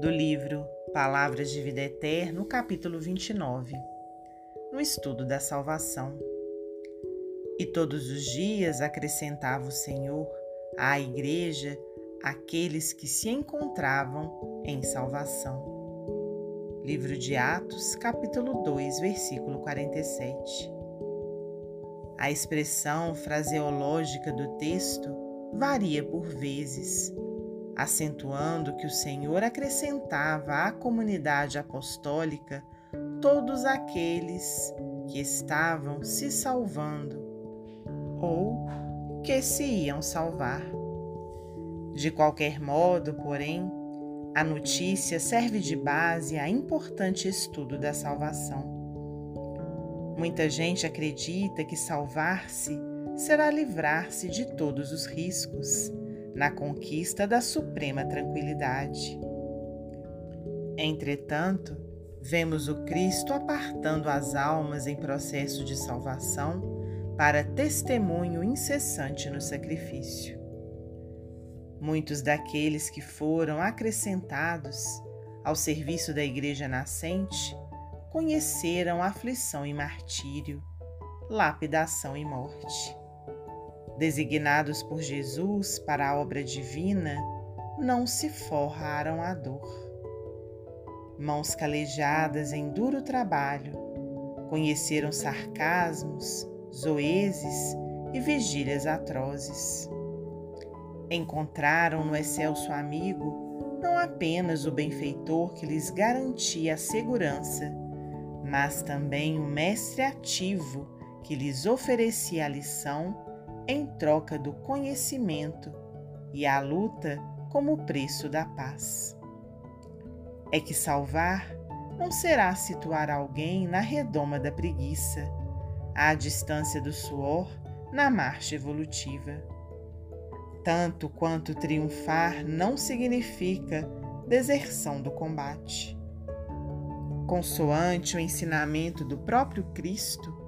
do livro Palavras de Vida Eterna, capítulo 29, no estudo da salvação. E todos os dias acrescentava o Senhor à Igreja aqueles que se encontravam em salvação. Livro de Atos, capítulo 2, versículo 47. A expressão fraseológica do texto varia por vezes acentuando que o Senhor acrescentava à comunidade apostólica todos aqueles que estavam se salvando ou que se iam salvar. De qualquer modo, porém, a notícia serve de base a importante estudo da salvação. Muita gente acredita que salvar-se será livrar-se de todos os riscos na conquista da suprema tranquilidade. Entretanto, vemos o Cristo apartando as almas em processo de salvação para testemunho incessante no sacrifício. Muitos daqueles que foram acrescentados ao serviço da Igreja nascente conheceram aflição e martírio, lapidação e morte designados por Jesus para a obra divina, não se forraram a dor. Mãos calejadas em duro trabalho, conheceram sarcasmos, zoezes e vigílias atrozes. Encontraram no excelso amigo não apenas o benfeitor que lhes garantia a segurança, mas também o mestre ativo que lhes oferecia a lição em troca do conhecimento e a luta como preço da paz. É que salvar não será situar alguém na redoma da preguiça, à distância do suor, na marcha evolutiva. Tanto quanto triunfar não significa deserção do combate. Consoante o ensinamento do próprio Cristo,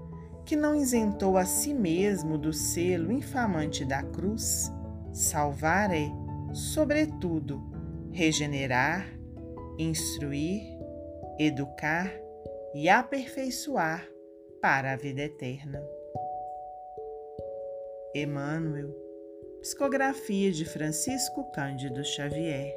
que não isentou a si mesmo do selo infamante da cruz, salvar é, sobretudo, regenerar, instruir, educar e aperfeiçoar para a vida eterna. Emmanuel, psicografia de Francisco Cândido Xavier.